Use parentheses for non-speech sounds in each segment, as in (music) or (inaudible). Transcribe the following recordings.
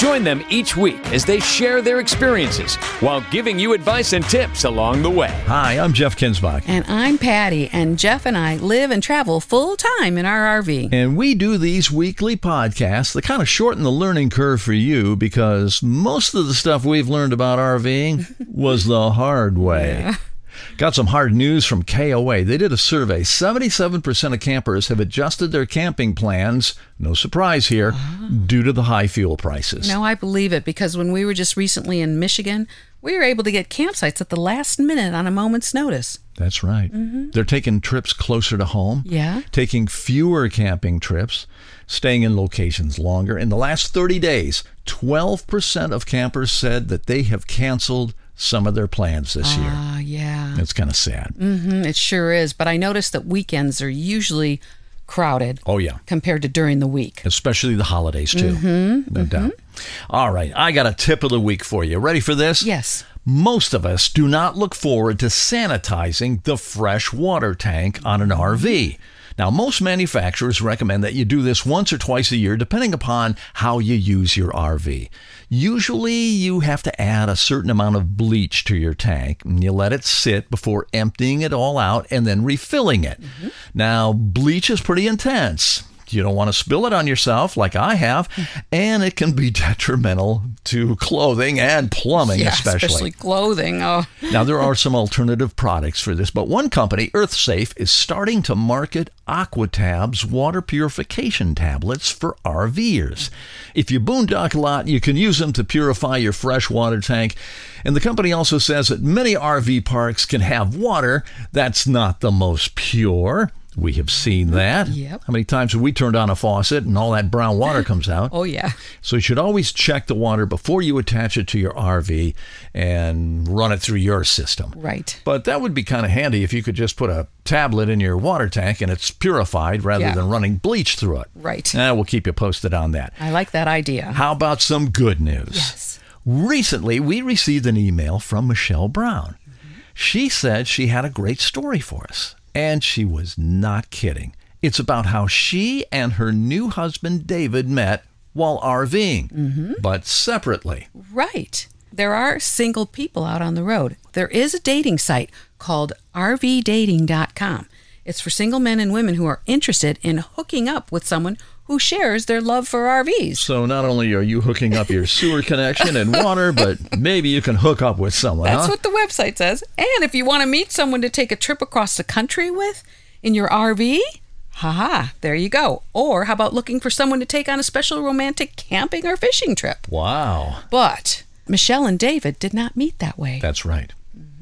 Join them each week as they share their experiences while giving you advice and tips along the way. Hi, I'm Jeff Kinzbach. And I'm Patti, and Jeff and I live and travel full time in our RV. And we do these weekly podcasts that kind of shorten the learning curve for you because most of the stuff we've learned about RVing (laughs) was the hard way. Yeah. Got some hard news from KOA. They did a survey. 77% of campers have adjusted their camping plans, no surprise here, due to the high fuel prices. No, I believe it because when we were just recently in Michigan, we were able to get campsites at the last minute on a moment's notice. That's right. Mm-hmm. They're taking trips closer to home. Yeah. Taking fewer camping trips, staying in locations longer. In the last 30 days, 12% of campers said that they have canceled some of their plans this year. Ah, yeah. It's kind of sad. Mm-hmm, it sure is. But I noticed that weekends are usually crowded Oh, yeah. compared to during the week. Especially the holidays, too. Mm-hmm, no doubt. All right. I got a tip of the week for you. Ready for this? Yes. Most of us do not look forward to sanitizing the fresh water tank on an RV. Now, most manufacturers recommend that you do this once or twice a year, depending upon how you use your RV. Usually, you have to add a certain amount of bleach to your tank, and you let it sit before emptying it all out and then refilling it. Mm-hmm. Now, bleach is pretty intense. You don't want to spill it on yourself like I have, and it can be (laughs) detrimental to clothing and plumbing, yeah, especially. clothing. Oh, Now, there are (laughs) some alternative products for this, but one company, EarthSafe, is starting to market Aquatab's water purification tablets for RVers. If you boondock a lot, you can use them to purify your fresh water tank. And the company also says that many RV parks can have water that's not the most pure. We have seen that. Yep. How many times have we turned on a faucet and all that brown water comes out? (laughs) oh yeah. So you should always check the water before you attach it to your RV and run it through your system. Right. But that would be kind of handy if you could just put a tablet in your water tank and it's purified rather Yeah. than running bleach through it. Right. Eh, we'll keep you posted on that. I like that idea. How about some good news? Yes. Recently, we received an email from Michelle Brown. She said she had a great story for us, and she was not kidding. It's about how she and her new husband David met while RVing, mm-hmm. but separately. Right. There are single people out on the road. There is a dating site called RVdating.com. It's for single men and women who are interested in hooking up with someone who shares their love for RVs. So not only are you hooking up your sewer connection and water, but maybe you can hook up with someone. That's huh? what the website says. And if you want to meet someone to take a trip across the country with in your RV, haha, there you go. Or how about looking for someone to take on a special romantic camping or fishing trip? wow, But Michelle and David did not meet that way. that's right.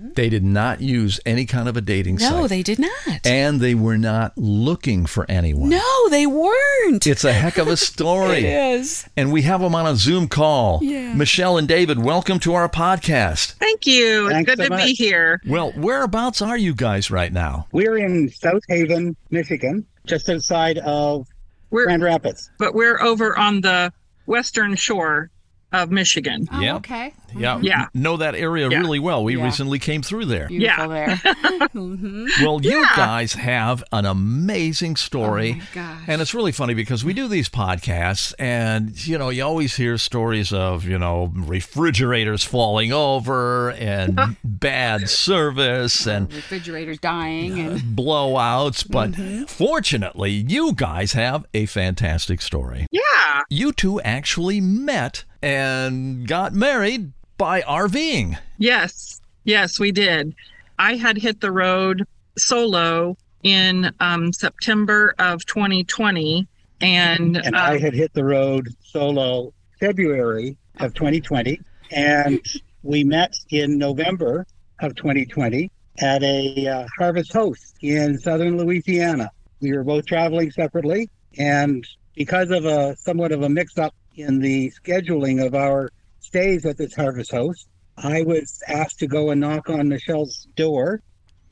They did not use any kind of a dating site. no, they did not. and they were not looking for anyone. no, they weren't. It's a heck of a story. (laughs) It is. And we have them on a Zoom call. Yeah. Michelle and David, welcome to our podcast. Thank you. Thanks it's good so to be here. Well, whereabouts are you guys right now? We're in South Haven, Michigan, just outside of We're Grand Rapids. but we're over on the western shore of Michigan. Oh, Yep. okay. Yeah. Mm-hmm. Yeah. Know that area Yeah. really well. We Yeah. recently came through there. Beautiful there. (laughs) Mm-hmm. Well, you Yeah. guys have an amazing story. Oh my gosh. And it's really funny because we do these podcasts and, you know, you always hear stories of, you know, refrigerators falling over and (laughs) bad service and oh, Refrigerators dying and blowouts. But mm-hmm. fortunately, you guys have a fantastic story. Yeah. You two actually met and got married by RVing. Yes. Yes, we did. I had hit the road solo in um, September of 2020, and, And uh, I had hit the road solo February of 2020. And we met in November of 2020 at a uh, harvest host in southern Louisiana. We were both traveling separately. And because of a somewhat of a mix up in the scheduling of our stays at this harvest host, I was asked to go and knock on Michelle's door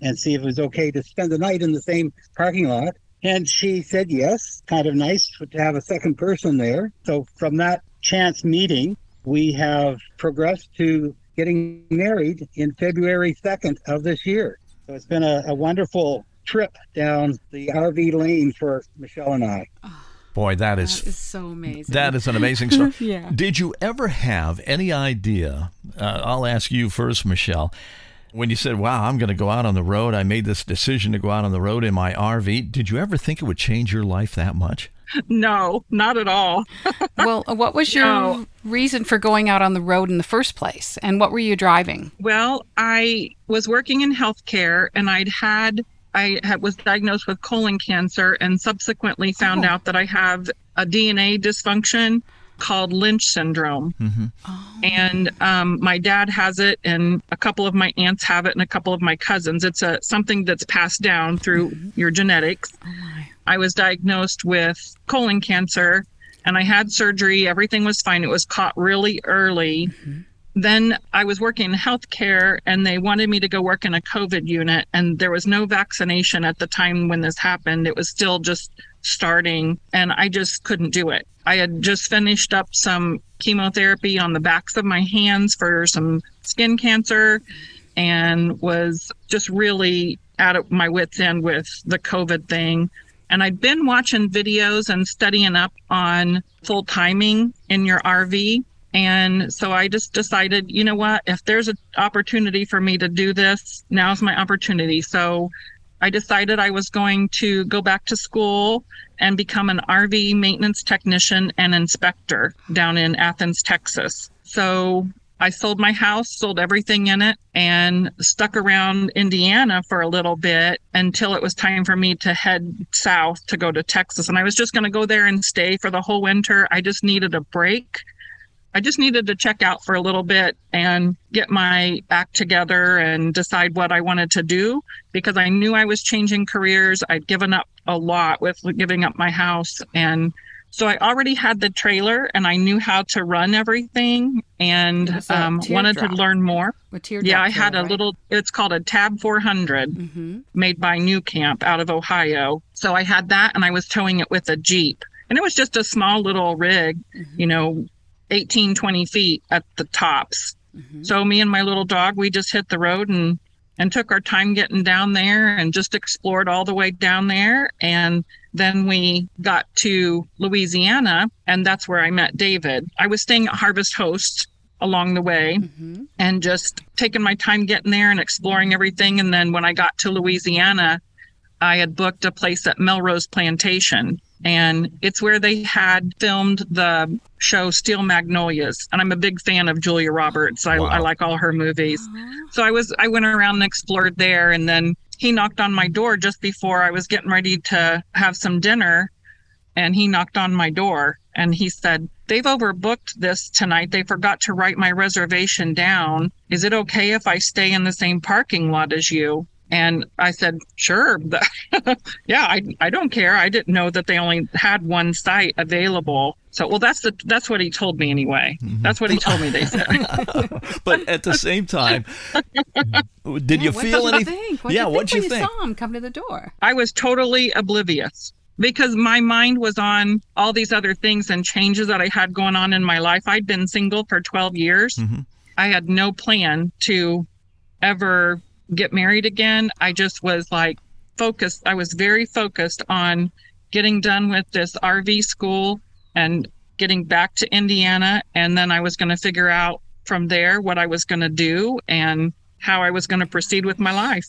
and see if it was okay to spend the night in the same parking lot And she said yes, kind of nice to have a second person there. So from that chance meeting, we have progressed to getting married in February 2nd of this year. So it's been a, a wonderful trip down the RV lane for Michelle and I. Ah. Boy, that is, That is so amazing. that is an amazing story. (laughs) Yeah. Did you ever have any idea? Uh, I'll ask you first, Michelle. When you said, "Wow, I'm going to go out on the road," I made this decision to go out on the road in my RV. Did you ever think it would change your life that much? (laughs) No, not at all. (laughs) well, uh, what was your No. reason for going out on the road in the first place? And what were you driving? Well, I was working in healthcare and I'd had I had, was diagnosed with colon cancer and subsequently found Oh. out that I have a DNA dysfunction called Lynch syndrome. Mm-hmm. Oh. And um, my dad has it, and a couple of my aunts have it, and a couple of my cousins. It's a something that's passed down through mm-hmm. your genetics. Oh, I was diagnosed with colon cancer, and I had surgery. Everything was fine. It was caught really early. Mm-hmm. Then I was working in healthcare, and they wanted me to go work in a COVID unit, and there was no vaccination at the time when this happened. It was still just starting, and I just couldn't do it. I had just finished up some chemotherapy on the backs of my hands for some skin cancer and was just really out of my wits end with the COVID thing. And I'd been watching videos and studying up on full timing in your RV. And so I just decided, you know what, if there's an opportunity for me to do this, now's my opportunity. So I decided I was going to go back to school and become an RV maintenance technician and inspector down in Athens, Texas. So I sold my house, sold everything in it, and stuck around Indiana for a little bit until it was time for me to head south to go to Texas. And I was just going to go there and stay for the whole winter. I just needed a break. I just needed to check out for a little bit and get my act together and decide what I wanted to do because I knew I was changing careers. I'd given up a lot with giving up my house. And so I already had the trailer and I knew how to run everything and um, wanted to learn more. Yeah, I had trailer, a right? little, it's called a Tab 400 Mhm. made by nuCamp out of Ohio. So I had that and I was towing it with a Jeep. And it was just a small little rig, you know, 18, 20 feet at the tops. Mm-hmm. So me and my little dog, we just hit the road and and took our time getting down there and just explored all the way down there. And then we got to Louisiana, and that's where I met David. I was staying at Harvest Host along the way mm-hmm. and just taking my time getting there and exploring everything. And then when I got to Louisiana, I had booked a place at Melrose Plantation. And it's where they had filmed the show Steel Magnolias. And I'm a big fan of Julia Roberts. I, Wow. I like all her movies. Uh-huh. So I was I went around and explored there and then he knocked on my door just before I was getting ready to have some dinner and he knocked on my door and he said, They've overbooked this tonight. They forgot to write my reservation down. Is it okay if I stay in the same parking lot as you? And I said, Sure. (laughs) yeah, I, I don't care. I didn't know that they only had one site available. So, well, that's the that's what he told me anyway. That's what he told me. They said. (laughs) But at the same time, (laughs) did you feel anything? you think? What yeah, did you what'd think you when think? you saw him come to the door? I was totally oblivious because my mind was on all these other things and changes that I had going on in my life. I'd been single for 12 years. Mhm. I had no plan to ever get married again. I just was like focused. I was very focused on getting done with this RV school and getting back to Indiana. And then I was going to figure out from there what I was going to do and how I was going to proceed with my life.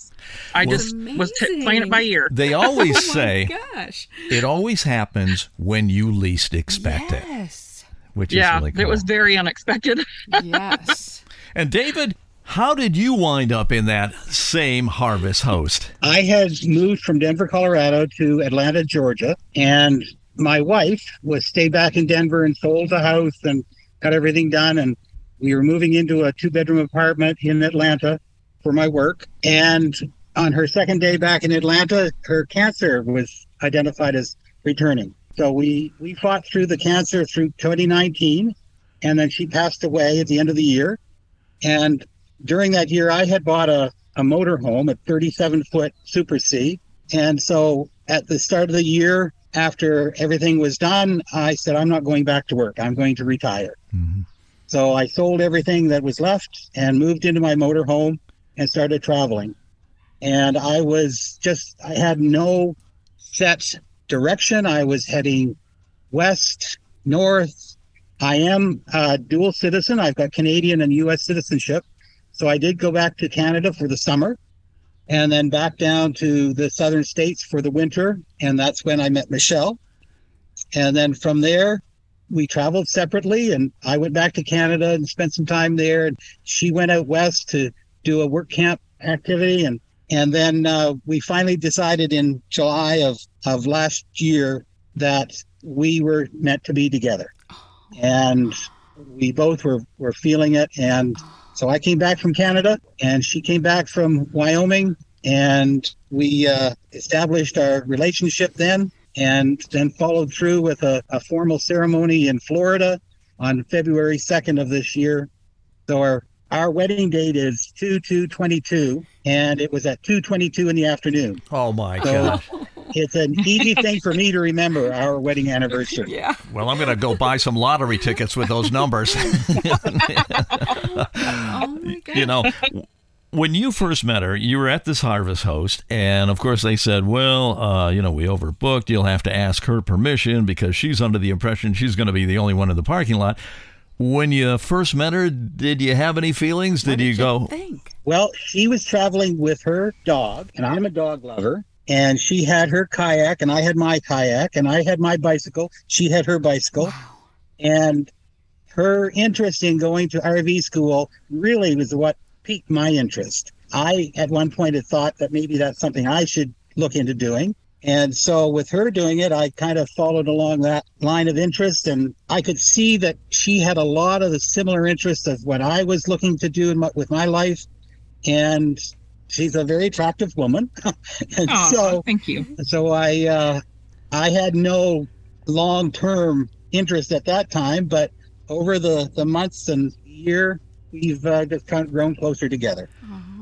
I Well- just was t- playing it by ear. They always (laughs) Oh say Gosh. it always happens when you least expect it, Yes. which yeah, is really cool. it was very unexpected. (laughs) Yes. And David, how did you wind up in that same harvest host? I had moved from Denver, Colorado to Atlanta, Georgia, and my wife was stayed back in Denver and sold the house and got everything done. And we were moving into a two bedroom apartment in Atlanta for my work. And on her second day back in Atlanta, her cancer was identified as returning. So we, we fought through the cancer through 2019, and then she passed away at the end of the year. And during that year, I had bought a, a motor home, a 37 foot Super C. And so at the start of the year, after everything was done, I said, I'm not going back to work. I'm going to retire. Mhm. So I sold everything that was left and moved into my motorhome and started traveling. And I was just, I had no set direction. I was heading west, north. I am a dual citizen. I've got Canadian and US citizenship. So I did go back to Canada for the summer and then back down to the southern states for the winter. And that's when I met Michelle. And then from there, we traveled separately and I went back to Canada and spent some time there. And she went out west to do a work camp activity. And, and then uh, we finally decided in July of, of last year that we were meant to be together. And we both were, were feeling it. And so I came back from Canada and she came back from Wyoming and we uh, established our relationship then and then followed through with a, a formal ceremony in Florida on February 2nd of this year. So our, our wedding date is 2 2 22 and it was at 222 in the afternoon. Oh my So gosh. It's an easy thing for me to remember our wedding anniversary. Yeah. Well, I'm going to go buy some lottery tickets with those numbers. (laughs) Oh my god. you know, when you first met her, you were at this harvest host, and of course they said, "Well, uh, you know, we overbooked. You'll have to ask her permission because she's under the impression she's going to be the only one in the parking lot." When you first met her, did you have any feelings? Did, What you go? Think. Well, she was traveling with her dog, and I'm a dog lover. And she had her kayak, and I had my kayak, and I had my bicycle. She had her bicycle. And her interest in going to RV school really was what piqued my interest. I, at one point, had thought that maybe that's something I should look into doing. And so, with her doing it, I kind of followed along that line of interest. And I could see that she had a lot of the similar interests of what I was looking to do in my, with my life. And she's a very attractive woman. (laughs) and Oh, so, thank you. so I uh, I had no long term interest at that time, but over the the months and year, we've uh, just kind of grown closer together.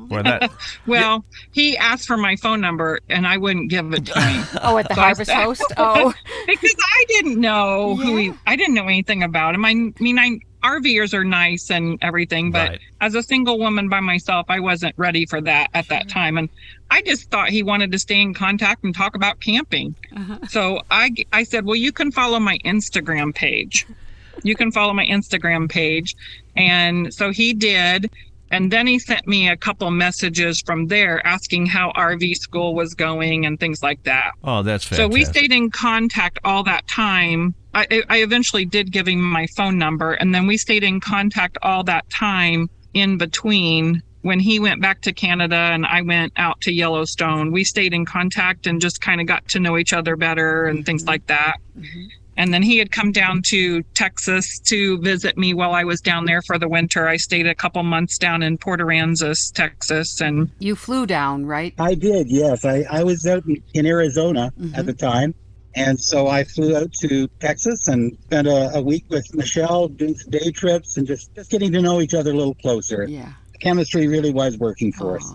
Well, that (laughs) Well, he asked for my phone number and I wouldn't give it to him Oh, at the So harvest host. Oh, (laughs) because I didn't know who he. I didn't know anything about him. I mean, I RVers are nice and everything, but Right. as a single woman by myself, I wasn't ready for that at that time, and I just thought he wanted to stay in contact and talk about camping. Uh-huh. So I I said, well, you can follow my Instagram page. You can follow my Instagram page, and so he did. And then he sent me a couple messages from there asking how RV school was going and things like that. oh, that's So we stayed in contact all that time. I, I eventually did give him my phone number, and then we stayed in contact all that time in between when he went back to Canada and I went out to Yellowstone. We stayed in contact and just kind of got to know each other better and things like that. Mm-hmm. And then he had come down to Texas to visit me while I was down there for the winter. I stayed a couple months down in Port Aransas, Texas, and you flew down, right? I did, yes. I, I was out in, in Arizona Mhm. at the time. And so I flew out to Texas and spent a, a week with Michelle doing some day trips and just, just getting to know each other a little closer. Yeah. Chemistry really was working for us.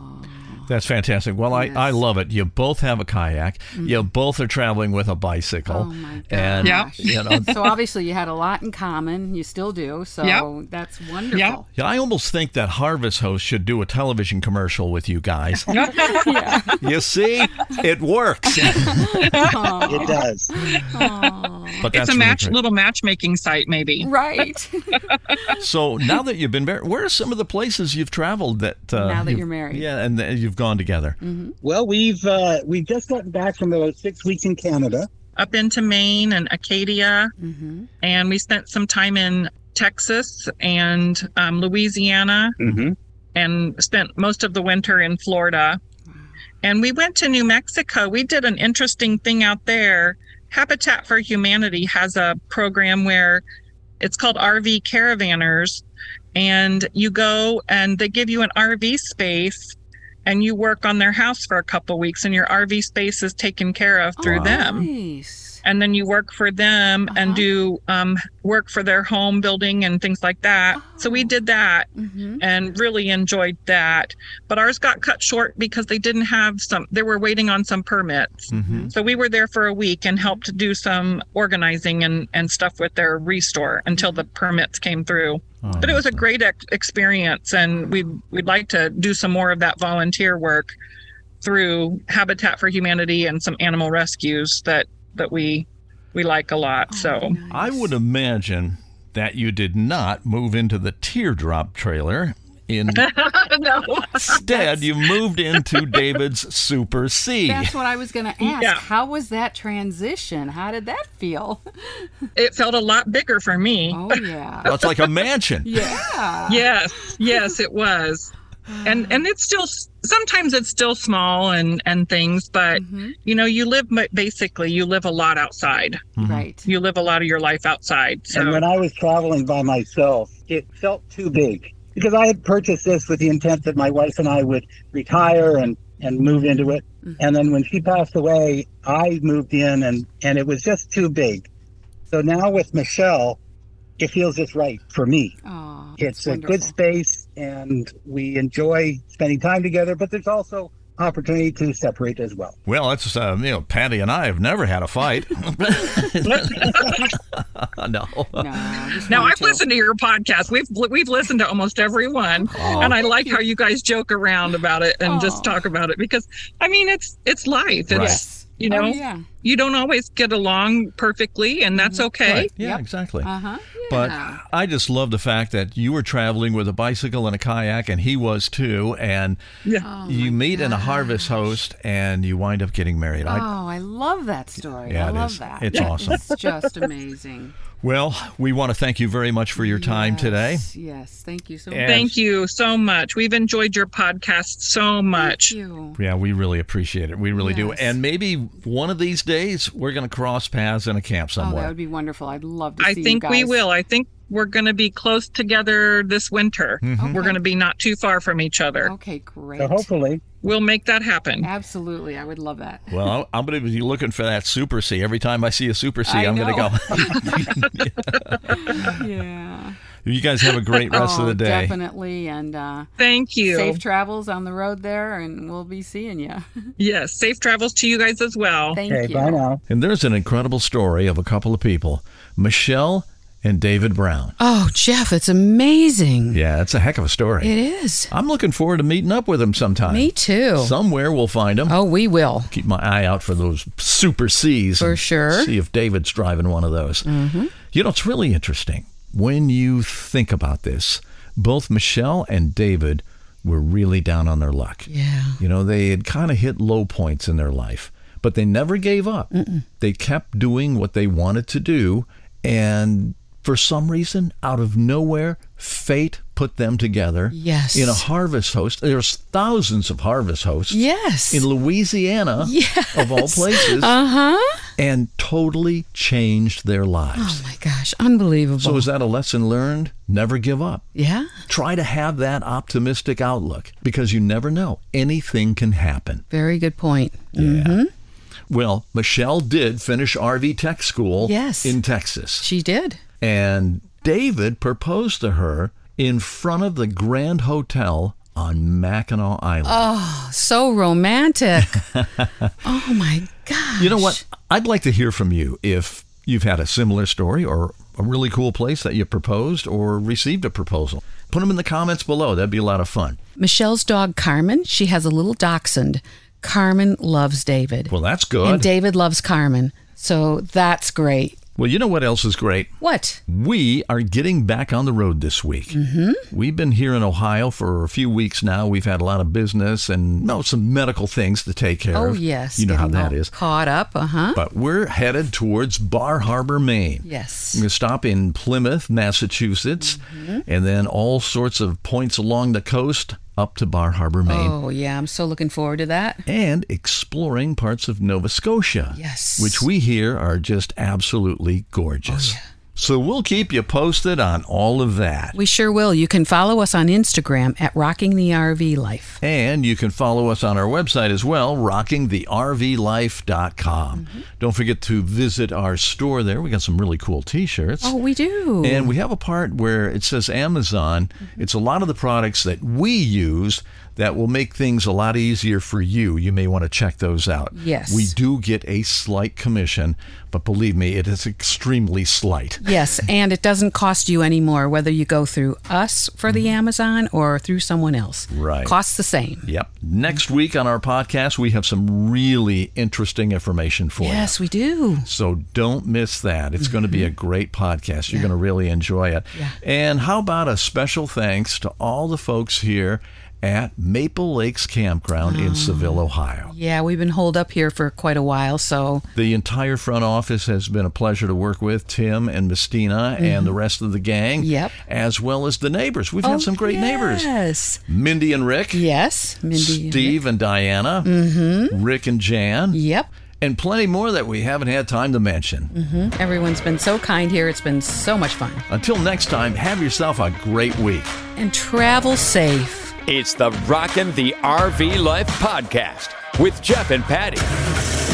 That's fantastic. Well, I, I love it. You both have a kayak. You both are traveling with a bicycle. Oh my and gosh. you know, (laughs) So obviously you had a lot in common. You still do. So Yep. that's wonderful. Yep. Yeah, I almost think that Harvest Host should do a television commercial with you guys. Yeah. (laughs) (laughs) you see, it works. It does. But it's a match great. little matchmaking site, maybe. right. So now that you've been married, where are some of the places you've traveled that? Uh, Now that you've- you're married. Yeah, and you've gone together. Well, we've uh, we've just gotten back from about six weeks in Canada. up into Maine and Acadia, hmm and we spent some time in Texas and um, Louisiana, Mm-hmm. and spent most of the winter in Florida. And we went to New Mexico. We did an interesting thing out there. Habitat for Humanity has a program where it's called RV Care-A-Vanners, and you go and they give you an RV space. And you work on their house for a couple weeks, and your RV space is taken care of through wow. them. Nice. And then you work for them Uh-huh. and do um, work for their home building and things like that. So we did that Mm-hmm. and really enjoyed that. But ours got cut short because they didn't have some, they were waiting on some permits. Mm-hmm. So we were there for a week and helped do some organizing and, and stuff with their restore until the permits came through. Oh, but it was a great ex- experience, and we'd we'd like to do some more of that volunteer work through Habitat for Humanity and some animal rescues that that we we like a lot. Oh, so I would imagine that you did not move into the teardrop trailer. (laughs) no, Instead, you moved into David's Super C. That's what I was going to ask. Yeah. How was that transition? How did that feel? it felt a lot bigger for me. Oh yeah. Well, it's like a mansion. (laughs) Yeah. yes yes it was and and it's still sometimes it's still small and and things but Mhm. you know you live basically you live a lot outside Right. you live a lot of your life outside so And when I was traveling by myself, it felt too big because I had purchased this with the intent that my wife and I would retire and, and move into it. Mhm. And then when she passed away, I moved in and, and it was just too big. So now with Michelle, it feels just right for me. Oh, It's that's a good space and we enjoy spending time together, but there's also opportunity to separate as well. Well, that's uh, you know, Patti and I have never had a fight. (laughs) (laughs) no. No, now i've two. listened to your podcast we've we've listened to almost every one Oh. and i like how you guys joke around about it and Oh. just talk about it because i mean it's it's life it's Right. Yes. you know Oh, yeah. you don't always get along perfectly and that's okay Right. Yeah, Yep. exactly. Uh huh. yeah. But I just love the fact that you were traveling with a bicycle and a kayak, and he was too, and yeah Oh, you my meet in a harvest host, and you wind up getting married. I, Oh, I love that story. Yeah, I it love is. that. It's (laughs) awesome. It's just amazing. Well, we want to thank you very much for your time today. Yes, Yes. Thank you so much. And- Thank you so much. We've enjoyed your podcast so much. Thank you. Yeah, we really appreciate it. We really do. And maybe one of these days we're going to cross paths in a camp Oh, that would be wonderful. I'd love to I think you we will. I think we're going to be close together this winter. Mm-hmm. We're going to be not too far from each other. Okay, great. So hopefully, We'll make that happen. Absolutely. I would love that. well, I'm going to be looking for that Super C. Every time I see a Super C, I I'm going to know. go. (laughs) Yeah. you guys have a great rest oh, of the day. Definitely. And uh, Thank you. safe travels on the road there, and we'll be seeing you. (laughs) yes, safe travels to you guys as well. Thank okay, you. bye now. And there's an incredible story of a couple of people, Michelle and David Brown. Oh, Jeff, it's amazing. Yeah, it's a heck of a story. It is. I'm looking forward to meeting up with them sometime. Me too. Somewhere we'll find them. Oh, we will. Keep my eye out for those Super Cs. For sure. See if David's driving one of those. Mm-hmm. You know, it's really interesting when you think about this. Both Michelle and David were really down on their luck. Yeah. You know, they had kind of hit low points in their life, but they never gave up. They kept doing what they wanted to do. And for some reason, out of nowhere, fate put them together Yes. in a harvest host. There's thousands of harvest hosts Yes. in Louisiana, Yes. of all places, Uh huh. and totally changed their lives. Oh my gosh, unbelievable. So, is that a lesson learned? Never give up. yeah. Try to have that optimistic outlook because you never know. Anything can happen. Very good point. Yeah. Well, Michelle did finish RV Tech School Yes. in Texas. She did. And David proposed to her in front of the Grand Hotel on Mackinac Island. Oh, so romantic. (laughs) oh my gosh. You know what? I'd like to hear from you if you've had a similar story or a really cool place that you proposed or received a proposal. Put them in the comments below. That'd be a lot of fun. Michelle's dog Carmen, she has a little dachshund. Carmen loves David. Well, that's good. and David loves Carmen. So that's great. Well, you know what else is great? What? We are getting back on the road this week. Mm-hmm. We've been here in Ohio for a few weeks now. We've had a lot of business and no some medical things to take care Oh, of. Oh, yes. you know how that is. Caught up. Uh huh. But we're headed towards Bar Harbor, Maine. Yes. We're going to stop in Plymouth, Massachusetts, Mm-hmm. and then all sorts of points along the coast up to Bar Harbor, Maine. Oh, yeah. I'm so looking forward to that. And exploring parts of Nova Scotia, Yes. which we hear are just absolutely gorgeous. Oh, So we'll keep you posted on all of that. We sure will. You can follow us on Instagram at Rocking the RV Life. And you can follow us on our website as well, rockingthervlife.com. Mm-hmm. Don't forget to visit our store there. We got some really cool t shirts. Oh, we do. And we have a part where it says Amazon. Mm-hmm. It's a lot of the products that we use that will make things a lot easier for you. You may want to check those out. Yes. We do get a slight commission, but believe me, it is extremely slight. Yes, and it doesn't cost you any more whether you go through us for the Amazon or through someone else. Right. Costs the same. Yep. Next week on our podcast, we have some really interesting information for yes, you. Yes, we do. So don't miss that. It's mm-hmm. going to be a great podcast. You're yeah. going to really enjoy it. Yeah. And how about a special thanks to all the folks here at Maple Lakes Campground in Seville, Ohio. Yeah, we've been holed up here for quite a while, so. The entire front office has been a pleasure to work with Tim and Mistina mm-hmm. and the rest of the gang. Yep. As well as the neighbors. We've oh, had some great yes. neighbors. Yes. Mindy and Rick. Yes. Mindy Steve and, and Diana. Mm-hmm. Rick and Jan. Yep and plenty more that we haven't had time to mention. Mm-hmm. Everyone's been so kind here. It's been so much fun. Until next time, have yourself a great week. And travel safe. It's the Rockin' the RV Life podcast with Jeff and Patti.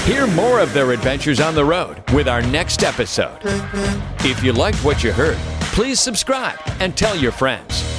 Hear more of their adventures on the road with our next episode. If you liked what you heard, please subscribe and tell your friends.